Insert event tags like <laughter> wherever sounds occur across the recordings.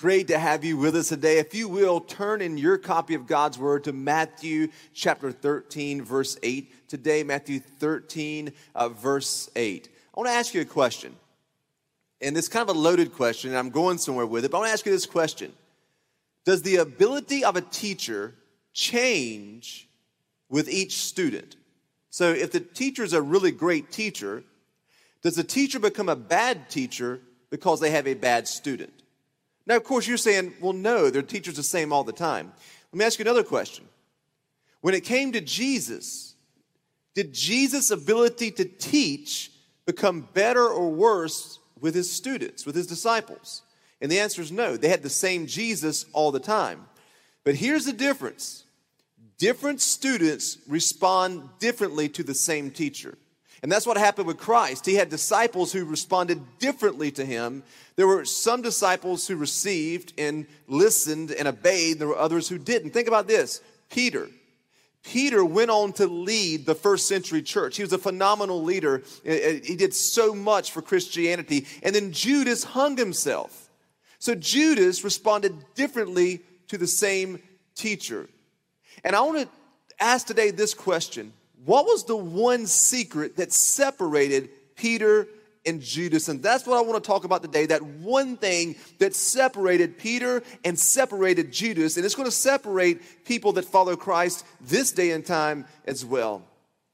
Great to have you with us today. If you will, turn in your copy of God's Word to Matthew chapter 13, verse 8. Today, Matthew 13, uh, verse 8. I want to ask you a question. And it's kind of a loaded question, and I'm going somewhere with it, but I want to ask you this question Does the ability of a teacher change with each student? So, if the teacher is a really great teacher, does the teacher become a bad teacher because they have a bad student? Now, of course, you're saying, well, no, their teacher's the same all the time. Let me ask you another question. When it came to Jesus, did Jesus' ability to teach become better or worse with his students, with his disciples? And the answer is no. They had the same Jesus all the time. But here's the difference different students respond differently to the same teacher. And that's what happened with Christ. He had disciples who responded differently to him. There were some disciples who received and listened and obeyed. There were others who didn't. Think about this Peter. Peter went on to lead the first century church. He was a phenomenal leader. He did so much for Christianity. And then Judas hung himself. So Judas responded differently to the same teacher. And I want to ask today this question what was the one secret that separated Peter and Judas? And that's what I want to talk about today. That one thing that separated Peter and separated Judas. And it's going to separate people that follow Christ this day and time as well.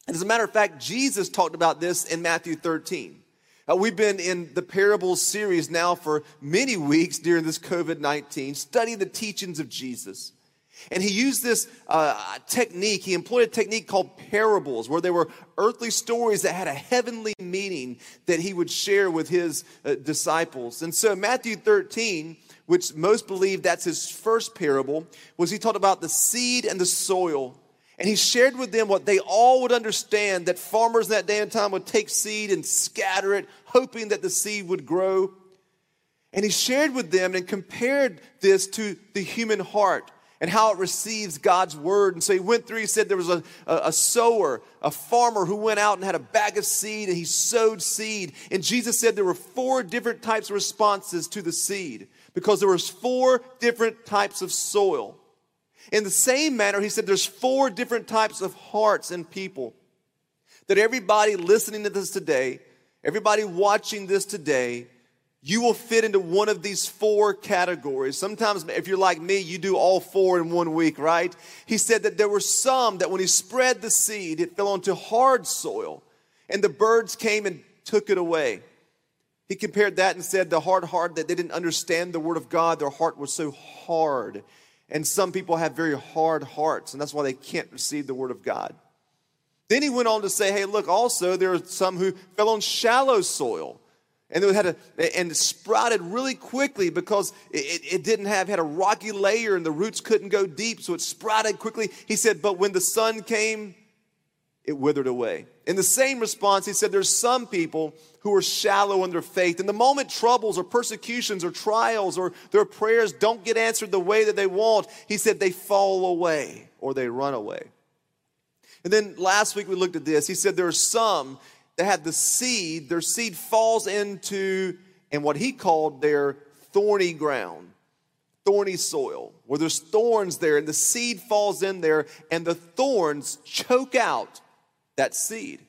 And as a matter of fact, Jesus talked about this in Matthew 13. Uh, we've been in the parables series now for many weeks during this COVID 19, studying the teachings of Jesus. And he used this uh, technique, he employed a technique called parables, where there were earthly stories that had a heavenly meaning that he would share with his uh, disciples. And so, Matthew 13, which most believe that's his first parable, was he taught about the seed and the soil. And he shared with them what they all would understand that farmers in that day and time would take seed and scatter it, hoping that the seed would grow. And he shared with them and compared this to the human heart and how it receives God's word. And so he went through, he said there was a, a, a, sower, a farmer who went out and had a bag of seed and he sowed seed. And Jesus said there were four different types of responses to the seed because there was four different types of soil. In the same manner, he said there's four different types of hearts and people. That everybody listening to this today, everybody watching this today, you will fit into one of these four categories. Sometimes, if you're like me, you do all four in one week, right? He said that there were some that when he spread the seed, it fell onto hard soil, and the birds came and took it away. He compared that and said the hard heart that they didn't understand the word of God, their heart was so hard. And some people have very hard hearts, and that's why they can't receive the word of God. Then he went on to say, hey, look, also there are some who fell on shallow soil and it had a, and sprouted really quickly because it, it didn't have had a rocky layer and the roots couldn't go deep, so it sprouted quickly. He said, but when the sun came, it withered away. In the same response, he said, There's some people who are shallow in their faith. And the moment troubles or persecutions or trials or their prayers don't get answered the way that they want, he said, they fall away or they run away. And then last week we looked at this. He said, There are some that had the seed, their seed falls into, and what he called their thorny ground, thorny soil, where there's thorns there, and the seed falls in there, and the thorns choke out that seed.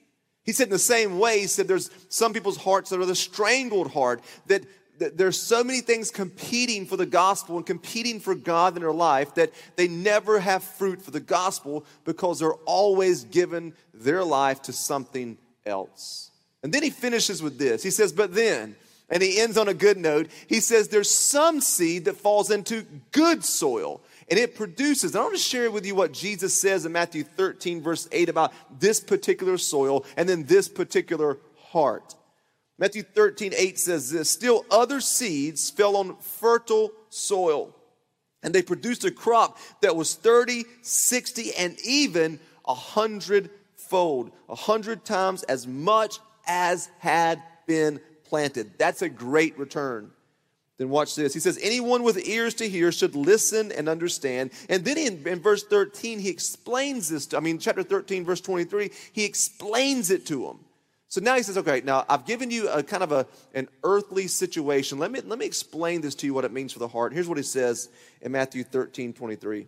He said in the same way, he said there's some people's hearts that are the strangled heart, that, that there's so many things competing for the gospel and competing for God in their life that they never have fruit for the gospel because they're always giving their life to something else. And then he finishes with this. He says, But then, and he ends on a good note, he says, There's some seed that falls into good soil and it produces. And I want to share with you what Jesus says in Matthew 13, verse 8 about this particular soil and then this particular heart. Matthew 13, 8 says this Still other seeds fell on fertile soil, and they produced a crop that was 30, 60, and even a hundred fold, a hundred times as much as had been planted. That's a great return. Then watch this. He says, Anyone with ears to hear should listen and understand. And then in, in verse 13, he explains this. To, I mean, chapter 13, verse 23, he explains it to them. So now he says, okay, now I've given you a kind of a, an earthly situation. Let me, let me explain this to you what it means for the heart. Here's what he says in Matthew 13 23.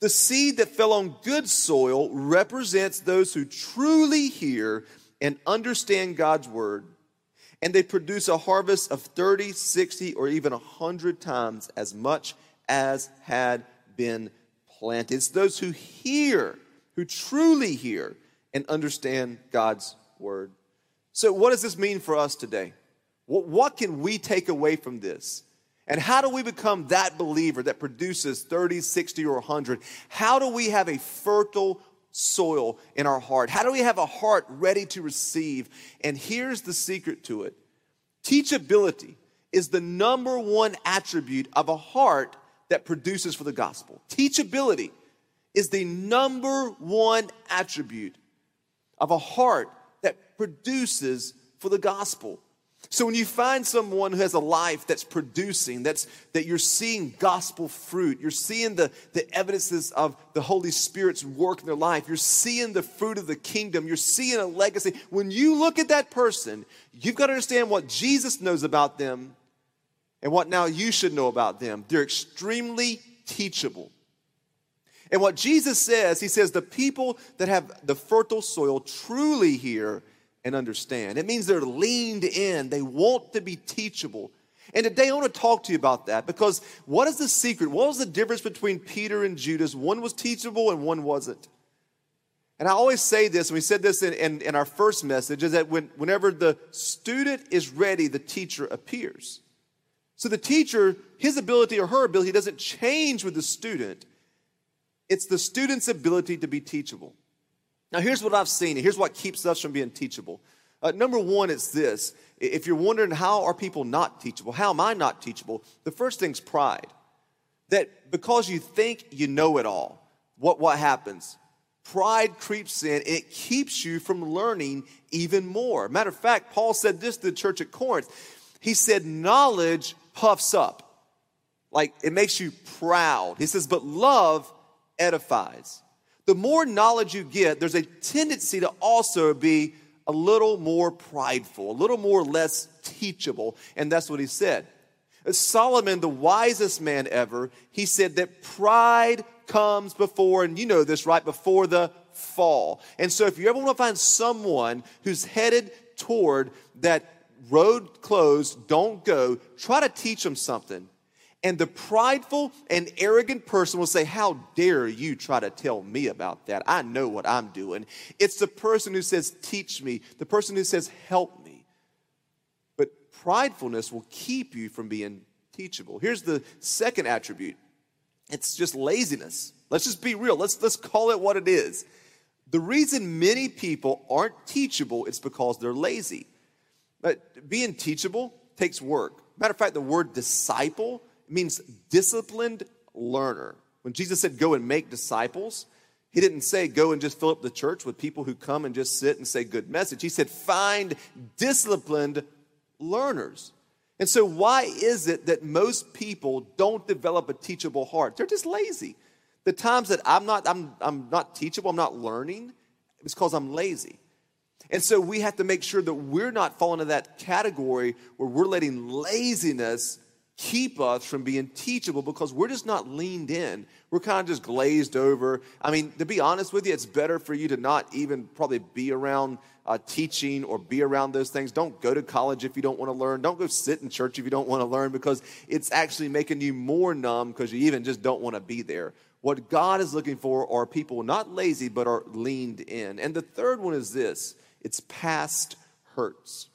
The seed that fell on good soil represents those who truly hear and understand God's word, and they produce a harvest of 30, 60, or even 100 times as much as had been planted. It's those who hear, who truly hear and understand God's word. So, what does this mean for us today? What, can we take away from this? And how do we become that believer that produces 30, 60, or 100? How do we have a fertile soil in our heart? How do we have a heart ready to receive? And here's the secret to it teachability is the number one attribute of a heart that produces for the gospel. Teachability is the number one attribute of a heart that produces for the gospel. So when you find someone who has a life that's producing, that's that you're seeing gospel fruit, you're seeing the, the evidences of the Holy Spirit's work in their life, you're seeing the fruit of the kingdom, you're seeing a legacy. When you look at that person, you've got to understand what Jesus knows about them and what now you should know about them. They're extremely teachable. And what Jesus says, he says, the people that have the fertile soil truly hear and understand. It means they're leaned in, they want to be teachable. And today I want to talk to you about that because what is the secret? What was the difference between Peter and Judas? One was teachable and one wasn't. And I always say this, and we said this in, in, in our first message, is that when, whenever the student is ready, the teacher appears. So the teacher, his ability or her ability doesn't change with the student. It's the student's ability to be teachable. Now, here's what I've seen. And here's what keeps us from being teachable. Uh, number one, it's this. If you're wondering how are people not teachable, how am I not teachable? The first thing's pride. That because you think you know it all, what, what happens? Pride creeps in and it keeps you from learning even more. Matter of fact, Paul said this to the church at Corinth. He said, Knowledge puffs up, like it makes you proud. He says, But love edifies. The more knowledge you get, there's a tendency to also be a little more prideful, a little more less teachable. And that's what he said. Solomon, the wisest man ever, he said that pride comes before, and you know this, right? Before the fall. And so if you ever want to find someone who's headed toward that road closed, don't go, try to teach them something. And the prideful and arrogant person will say, How dare you try to tell me about that? I know what I'm doing. It's the person who says, Teach me, the person who says, Help me. But pridefulness will keep you from being teachable. Here's the second attribute it's just laziness. Let's just be real. Let's, let's call it what it is. The reason many people aren't teachable is because they're lazy. But being teachable takes work. Matter of fact, the word disciple means disciplined learner. When Jesus said, Go and make disciples, he didn't say, Go and just fill up the church with people who come and just sit and say good message. He said, Find disciplined learners. And so, why is it that most people don't develop a teachable heart? They're just lazy. The times that I'm not, I'm, I'm not teachable, I'm not learning, it's because I'm lazy. And so we have to make sure that we're not falling into that category where we're letting laziness keep us from being teachable because we're just not leaned in. We're kind of just glazed over. I mean, to be honest with you, it's better for you to not even probably be around uh, teaching or be around those things. Don't go to college if you don't want to learn. Don't go sit in church if you don't want to learn because it's actually making you more numb because you even just don't want to be there. What God is looking for are people not lazy but are leaned in. And the third one is this it's past hurts.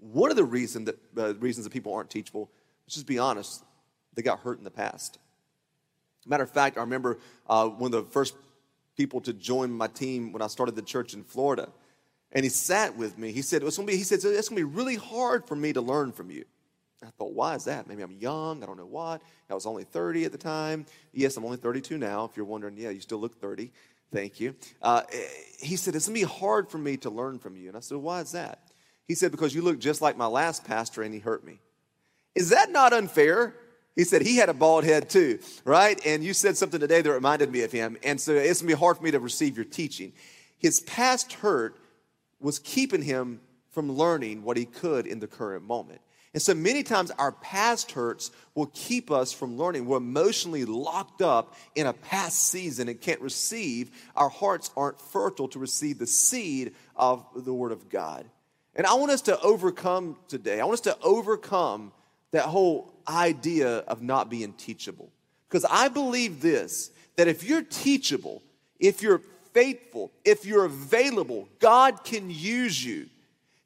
One of the reason that, uh, reasons that people aren't teachable let's just be honest, they got hurt in the past. Matter of fact, I remember uh, one of the first people to join my team when I started the church in Florida. And he sat with me. He said, it's gonna be, he said, it's gonna be really hard for me to learn from you. I thought, why is that? Maybe I'm young, I don't know what. I was only 30 at the time. Yes, I'm only 32 now. If you're wondering, yeah, you still look 30. Thank you. Uh, he said, it's gonna be hard for me to learn from you. And I said, why is that? He said, because you look just like my last pastor and he hurt me. Is that not unfair? He said he had a bald head too, right? And you said something today that reminded me of him. And so it's gonna be hard for me to receive your teaching. His past hurt was keeping him from learning what he could in the current moment. And so many times our past hurts will keep us from learning. We're emotionally locked up in a past season and can't receive. Our hearts aren't fertile to receive the seed of the Word of God. And I want us to overcome today, I want us to overcome that whole idea of not being teachable. Because I believe this that if you're teachable, if you're faithful, if you're available, God can use you.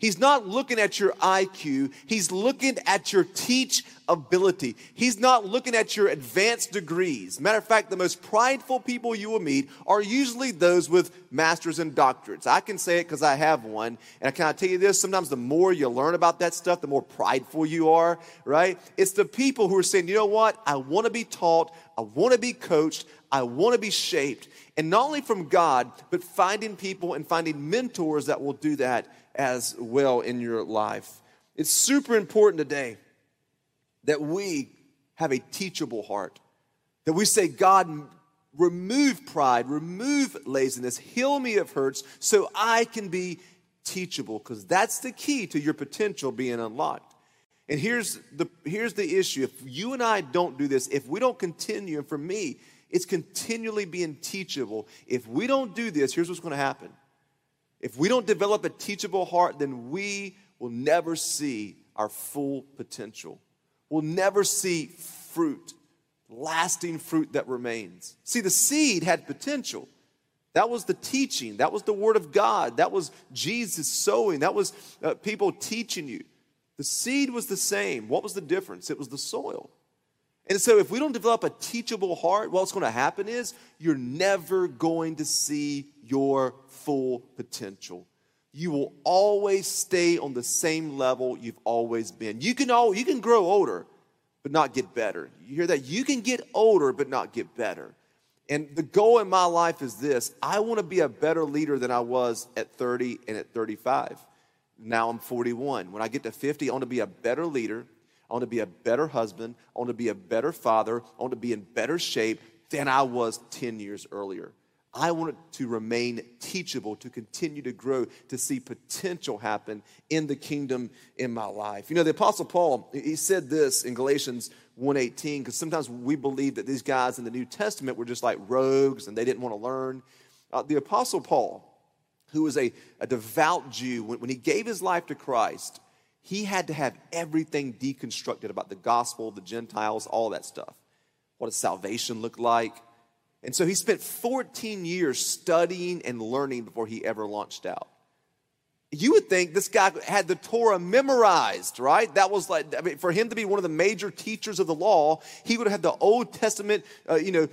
He's not looking at your IQ, he's looking at your teach ability. He's not looking at your advanced degrees. Matter of fact, the most prideful people you will meet are usually those with masters and doctorates. I can say it because I have one. And I can I tell you this? Sometimes the more you learn about that stuff, the more prideful you are, right? It's the people who are saying, you know what? I want to be taught, I want to be coached, I want to be shaped. And not only from God, but finding people and finding mentors that will do that as well in your life. It's super important today that we have a teachable heart, that we say, God, remove pride, remove laziness, heal me of hurts so I can be teachable, because that's the key to your potential being unlocked. And here's the, here's the issue if you and I don't do this, if we don't continue, and for me, it's continually being teachable. If we don't do this, here's what's going to happen if we don't develop a teachable heart, then we will never see our full potential. We'll never see fruit, lasting fruit that remains. See, the seed had potential. That was the teaching. That was the word of God. That was Jesus sowing. That was uh, people teaching you. The seed was the same. What was the difference? It was the soil. And so, if we don't develop a teachable heart, what's going to happen is you're never going to see your full potential. You will always stay on the same level you've always been. You can, all, you can grow older, but not get better. You hear that? You can get older, but not get better. And the goal in my life is this I want to be a better leader than I was at 30 and at 35. Now I'm 41. When I get to 50, I want to be a better leader. I want to be a better husband. I want to be a better father. I want to be in better shape than I was 10 years earlier. I want to remain teachable, to continue to grow, to see potential happen in the kingdom in my life. You know, the Apostle Paul, he said this in Galatians 1.18, because sometimes we believe that these guys in the New Testament were just like rogues and they didn't want to learn. Uh, the Apostle Paul, who was a, a devout Jew, when, when he gave his life to Christ, he had to have everything deconstructed about the gospel, the Gentiles, all that stuff. What does salvation look like? And so he spent 14 years studying and learning before he ever launched out. You would think this guy had the Torah memorized, right? That was like, I mean, for him to be one of the major teachers of the law, he would have had the Old Testament, uh, you know,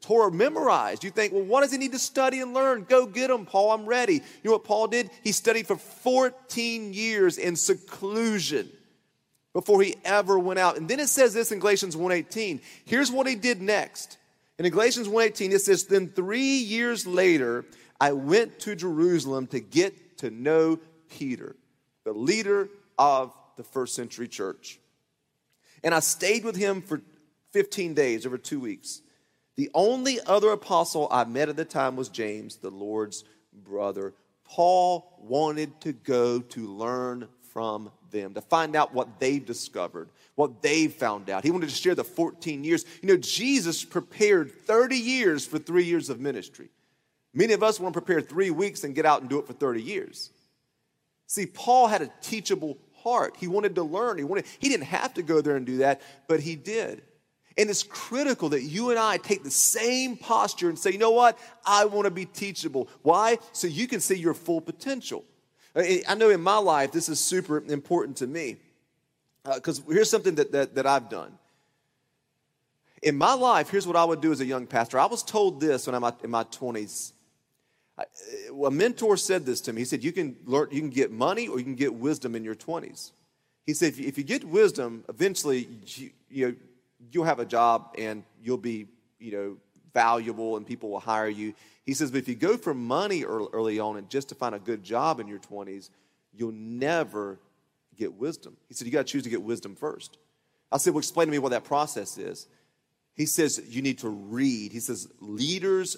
Torah memorized. You think, well, what does he need to study and learn? Go get him, Paul. I'm ready. You know what Paul did? He studied for 14 years in seclusion before he ever went out. And then it says this in Galatians 1:18. Here's what he did next. In Galatians 1:18 it says then 3 years later I went to Jerusalem to get to know Peter, the leader of the first century church. And I stayed with him for 15 days over 2 weeks. The only other apostle I met at the time was James, the Lord's brother. Paul wanted to go to learn from them, to find out what they've discovered, what they've found out. He wanted to share the 14 years. You know, Jesus prepared 30 years for three years of ministry. Many of us want to prepare three weeks and get out and do it for 30 years. See, Paul had a teachable heart. He wanted to learn. He, wanted, he didn't have to go there and do that, but he did. And it's critical that you and I take the same posture and say, you know what? I want to be teachable. Why? So you can see your full potential. I know in my life, this is super important to me. Because uh, here's something that, that, that I've done. In my life, here's what I would do as a young pastor. I was told this when I'm in my 20s. A mentor said this to me. He said, you can, learn, you can get money or you can get wisdom in your 20s. He said, if you, if you get wisdom, eventually you, you know, you'll have a job and you'll be you know, valuable and people will hire you. He says, but if you go for money early on and just to find a good job in your 20s, you'll never get wisdom. He said, You got to choose to get wisdom first. I said, Well, explain to me what that process is. He says you need to read. He says leaders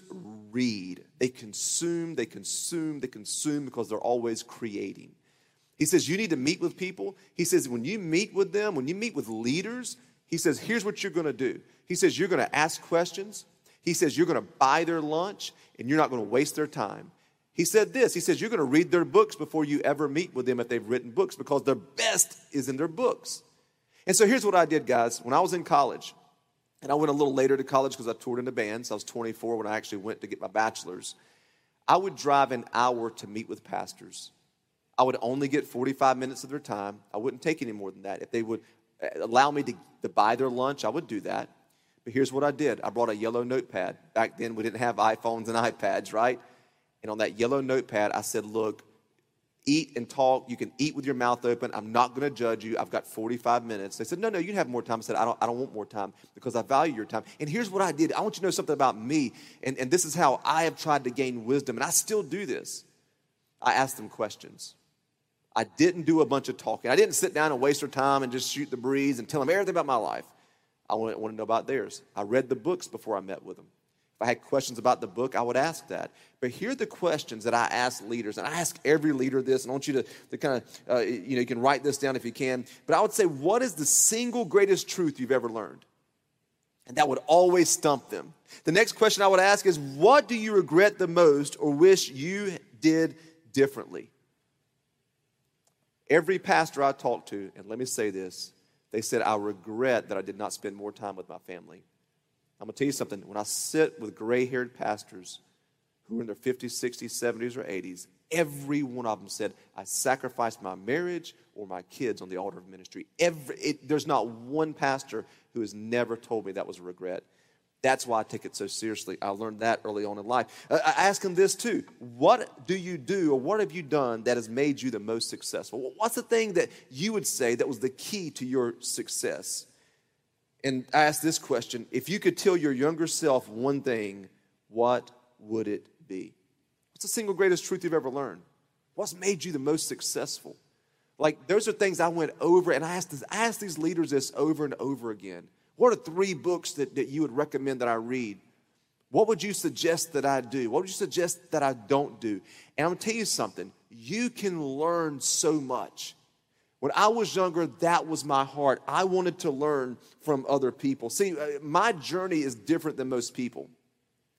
read. They consume, they consume, they consume because they're always creating. He says you need to meet with people. He says when you meet with them, when you meet with leaders, he says here's what you're going to do. He says you're going to ask questions. He says you're going to buy their lunch and you're not going to waste their time. He said this He says, You're going to read their books before you ever meet with them if they've written books because their best is in their books. And so here's what I did, guys. When I was in college, and I went a little later to college because I toured in the bands. I was 24 when I actually went to get my bachelor's. I would drive an hour to meet with pastors. I would only get 45 minutes of their time. I wouldn't take any more than that. If they would uh, allow me to, to buy their lunch, I would do that. But here's what I did I brought a yellow notepad. Back then, we didn't have iPhones and <laughs> iPads, right? And on that yellow notepad, I said, Look, eat and talk. You can eat with your mouth open. I'm not going to judge you. I've got 45 minutes. They said, No, no, you have more time. I said, I don't, I don't want more time because I value your time. And here's what I did I want you to know something about me. And, and this is how I have tried to gain wisdom. And I still do this. I ask them questions. I didn't do a bunch of talking. I didn't sit down and waste their time and just shoot the breeze and tell them everything about my life. I want, want to know about theirs. I read the books before I met with them. If I had questions about the book, I would ask that. But here are the questions that I ask leaders, and I ask every leader this, and I want you to, to kind of, uh, you know, you can write this down if you can. But I would say, what is the single greatest truth you've ever learned? And that would always stump them. The next question I would ask is, what do you regret the most or wish you did differently? Every pastor I talked to, and let me say this, they said, I regret that I did not spend more time with my family. I'm going to tell you something. When I sit with gray haired pastors who are in their 50s, 60s, 70s, or 80s, every one of them said, I sacrificed my marriage or my kids on the altar of ministry. Every, it, there's not one pastor who has never told me that was a regret. That's why I take it so seriously. I learned that early on in life. I ask them this too What do you do or what have you done that has made you the most successful? What's the thing that you would say that was the key to your success? And ask this question if you could tell your younger self one thing, what would it be? What's the single greatest truth you've ever learned? What's made you the most successful? Like, those are things I went over, and I asked, this, I asked these leaders this over and over again. What are three books that, that you would recommend that I read? What would you suggest that I do? What would you suggest that I don't do? And I'm gonna tell you something you can learn so much when I was younger, that was my heart. I wanted to learn from other people. See, uh, my journey is different than most people.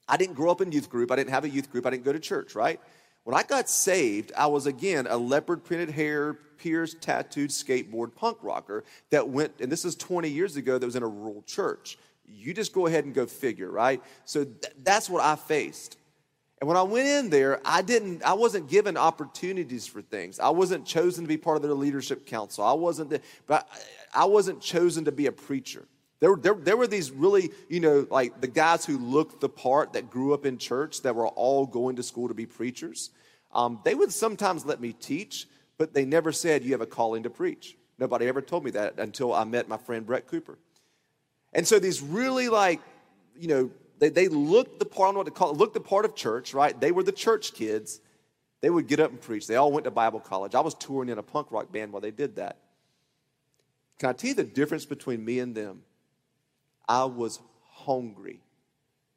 I didn't grow up in youth group. I didn't have a youth group. I didn't go to church, right? When I got saved, I was again a leopard printed hair, pierced, tattooed skateboard punk rocker that went, and this is 20 years ago, that was in a rural church. You just go ahead and go figure, right? So th- that's what I faced. And when I went in there, I didn't, I wasn't given opportunities for things. I wasn't chosen to be part of their leadership council. I wasn't, the, but I wasn't chosen to be a preacher. There, there, there were these really, you know, like the guys who looked the part that grew up in church that were all going to school to be preachers. Um, they would sometimes let me teach, but they never said, You have a calling to preach. Nobody ever told me that until I met my friend Brett Cooper. And so these really, like, you know, they, they looked the part, I don't know what to call it, looked the part of church, right? They were the church kids. They would get up and preach. They all went to Bible college. I was touring in a punk rock band while they did that. Can I tell you the difference between me and them? I was hungry.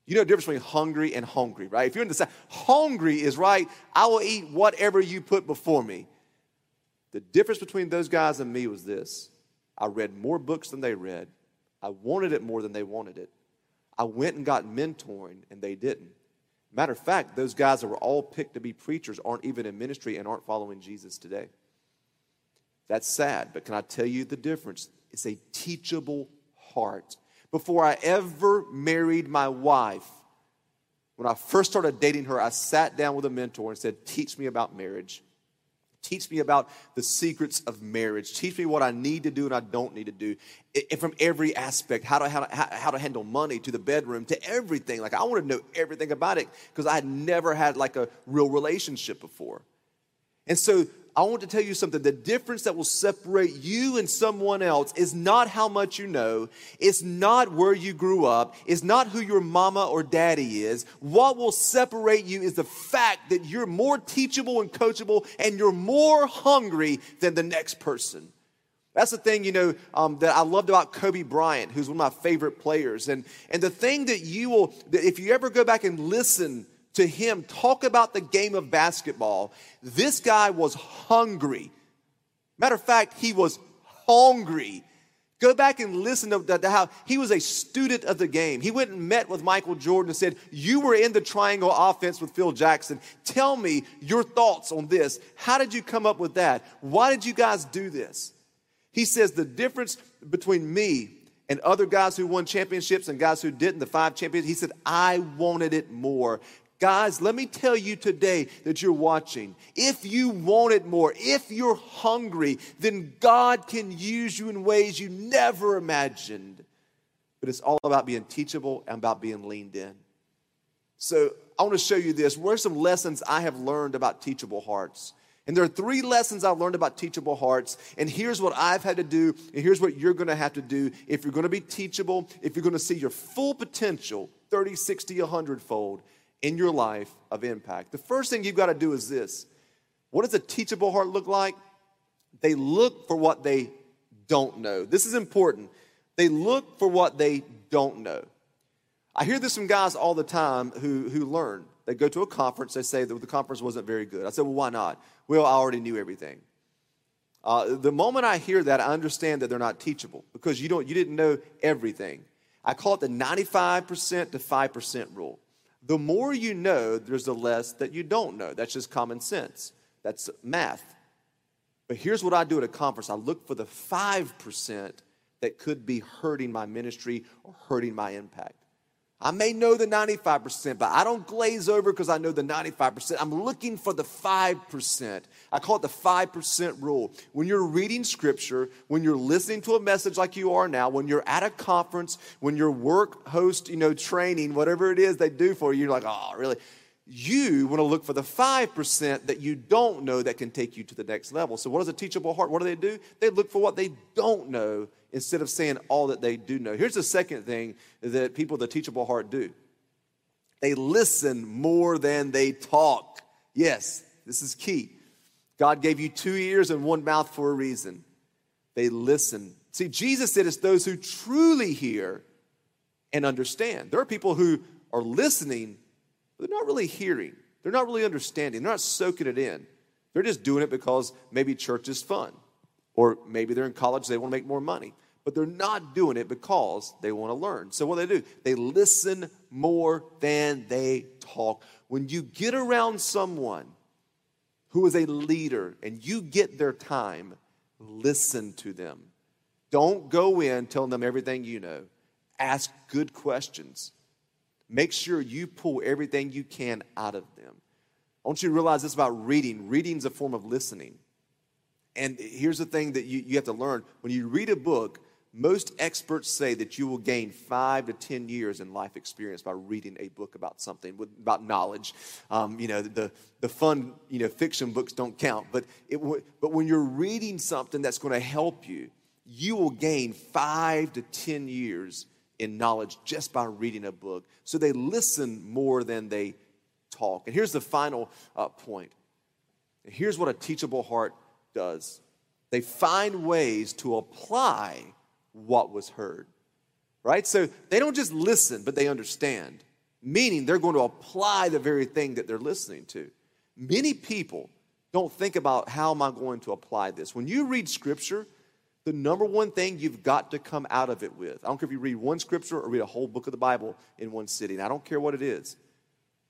You know the difference between hungry and hungry, right? If you're in the South, hungry is right, I will eat whatever you put before me. The difference between those guys and me was this I read more books than they read, I wanted it more than they wanted it. I went and got mentoring, and they didn't. Matter of fact, those guys that were all picked to be preachers aren't even in ministry and aren't following Jesus today. That's sad, but can I tell you the difference? It's a teachable heart. Before I ever married my wife, when I first started dating her, I sat down with a mentor and said, Teach me about marriage. Teach me about the secrets of marriage. Teach me what I need to do and I don't need to do. It, from every aspect, how to, how, to, how to handle money to the bedroom to everything. Like, I want to know everything about it because I had never had like a real relationship before. And so I want to tell you something. The difference that will separate you and someone else is not how much you know, it's not where you grew up, it's not who your mama or daddy is. What will separate you is the fact that you're more teachable and coachable and you're more hungry than the next person. That's the thing, you know, um, that I loved about Kobe Bryant, who's one of my favorite players. And, and the thing that you will, that if you ever go back and listen to him talk about the game of basketball, this guy was hungry. Matter of fact, he was hungry. Go back and listen to, to, how he was a student of the game. He went and met with Michael Jordan and said, You were in the triangle offense with Phil Jackson. Tell me your thoughts on this. How did you come up with that? Why did you guys do this? He says, The difference between me and other guys who won championships and guys who didn't, the five champions, he said, I wanted it more. Guys, let me tell you today that you're watching. If you want it more, if you're hungry, then God can use you in ways you never imagined. But it's all about being teachable and about being leaned in. So I want to show you this. What are some lessons I have learned about teachable hearts? And there are three lessons I've learned about teachable hearts. And here's what I've had to do, and here's what you're going to have to do if you're going to be teachable, if you're going to see your full potential 30, 60, 100 fold in your life of impact. The first thing you've got to do is this what does a teachable heart look like? They look for what they don't know. This is important. They look for what they don't know. I hear this from guys all the time who, who learn. They go to a conference, they say that the conference wasn't very good. I said, well, why not? Well, I already knew everything. Uh, the moment I hear that, I understand that they're not teachable because you, don't, you didn't know everything. I call it the 95% to 5% rule. The more you know, there's the less that you don't know. That's just common sense. That's math. But here's what I do at a conference I look for the 5% that could be hurting my ministry or hurting my impact. I may know the 95%, but I don't glaze over because I know the 95%. I'm looking for the 5%. I call it the 5% rule. When you're reading scripture, when you're listening to a message like you are now, when you're at a conference, when your work host, you know, training, whatever it is they do for you, you're like, oh, really? You want to look for the 5% that you don't know that can take you to the next level. So, what does a teachable heart? What do they do? They look for what they don't know instead of saying all that they do know. Here's the second thing that people with a teachable heart do they listen more than they talk. Yes, this is key. God gave you two ears and one mouth for a reason. They listen. See, Jesus said it's those who truly hear and understand. There are people who are listening, but they're not really hearing. They're not really understanding. They're not soaking it in. They're just doing it because maybe church is fun. Or maybe they're in college, they want to make more money but they're not doing it because they want to learn. So, what do they do, they listen more than they talk. When you get around someone who is a leader and you get their time, listen to them. Don't go in telling them everything you know. Ask good questions. Make sure you pull everything you can out of them. I want you to realize this about reading. Reading is a form of listening. And here's the thing that you, you have to learn when you read a book, most experts say that you will gain five to 10 years in life experience by reading a book about something, about knowledge. Um, you know, the, the fun, you know, fiction books don't count, but, it, but when you're reading something that's going to help you, you will gain five to 10 years in knowledge just by reading a book. So they listen more than they talk. And here's the final uh, point. here's what a teachable heart does they find ways to apply what was heard. Right? So they don't just listen, but they understand, meaning they're going to apply the very thing that they're listening to. Many people don't think about how am I going to apply this. When you read scripture, the number one thing you've got to come out of it with, I don't care if you read one scripture or read a whole book of the Bible in one sitting, I don't care what it is.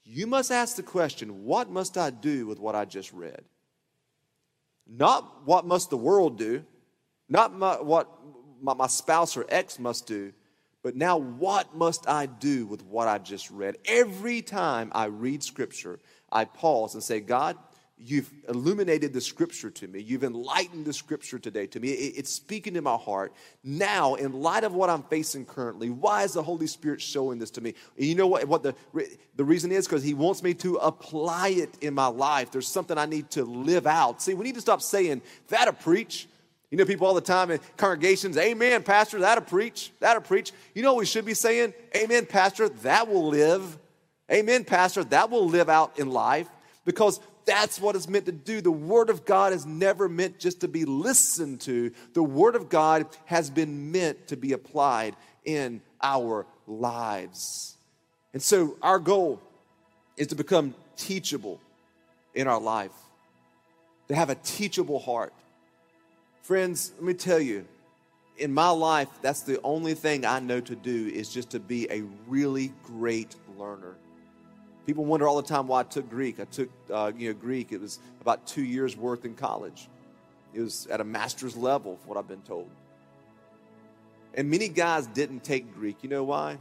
You must ask the question, what must I do with what I just read? Not what must the world do, not my, what my, my spouse or ex must do, but now what must I do with what I just read? Every time I read scripture, I pause and say, God, you've illuminated the scripture to me. You've enlightened the scripture today to me. It's speaking to my heart. Now, in light of what I'm facing currently, why is the Holy Spirit showing this to me? And you know what, what the, the reason is? Because He wants me to apply it in my life. There's something I need to live out. See, we need to stop saying, that'll preach. You know, people all the time in congregations, Amen, Pastor, that'll preach, that'll preach. You know we should be saying? Amen, Pastor, that will live. Amen, Pastor, that will live out in life. Because that's what it's meant to do. The Word of God is never meant just to be listened to, the Word of God has been meant to be applied in our lives. And so, our goal is to become teachable in our life, to have a teachable heart. Friends, let me tell you, in my life, that's the only thing I know to do is just to be a really great learner. People wonder all the time why I took Greek. I took uh, you know Greek. It was about two years worth in college. It was at a master's level, what I've been told. And many guys didn't take Greek. You know why?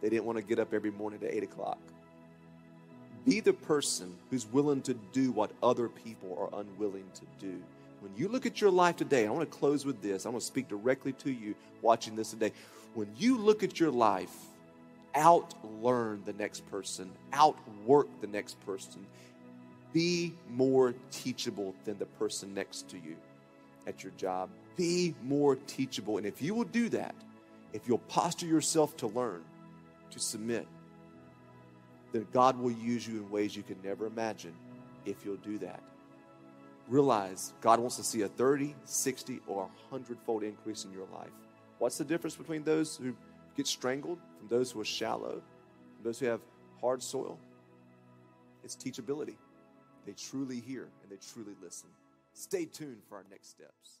They didn't want to get up every morning at eight o'clock. Be the person who's willing to do what other people are unwilling to do. When you look at your life today, I want to close with this. I want to speak directly to you watching this today. When you look at your life, outlearn the next person, outwork the next person. Be more teachable than the person next to you at your job. Be more teachable. And if you will do that, if you'll posture yourself to learn, to submit, then God will use you in ways you can never imagine if you'll do that. Realize God wants to see a 30, 60, or 100 fold increase in your life. What's the difference between those who get strangled from those who are shallow, from those who have hard soil? It's teachability. They truly hear and they truly listen. Stay tuned for our next steps.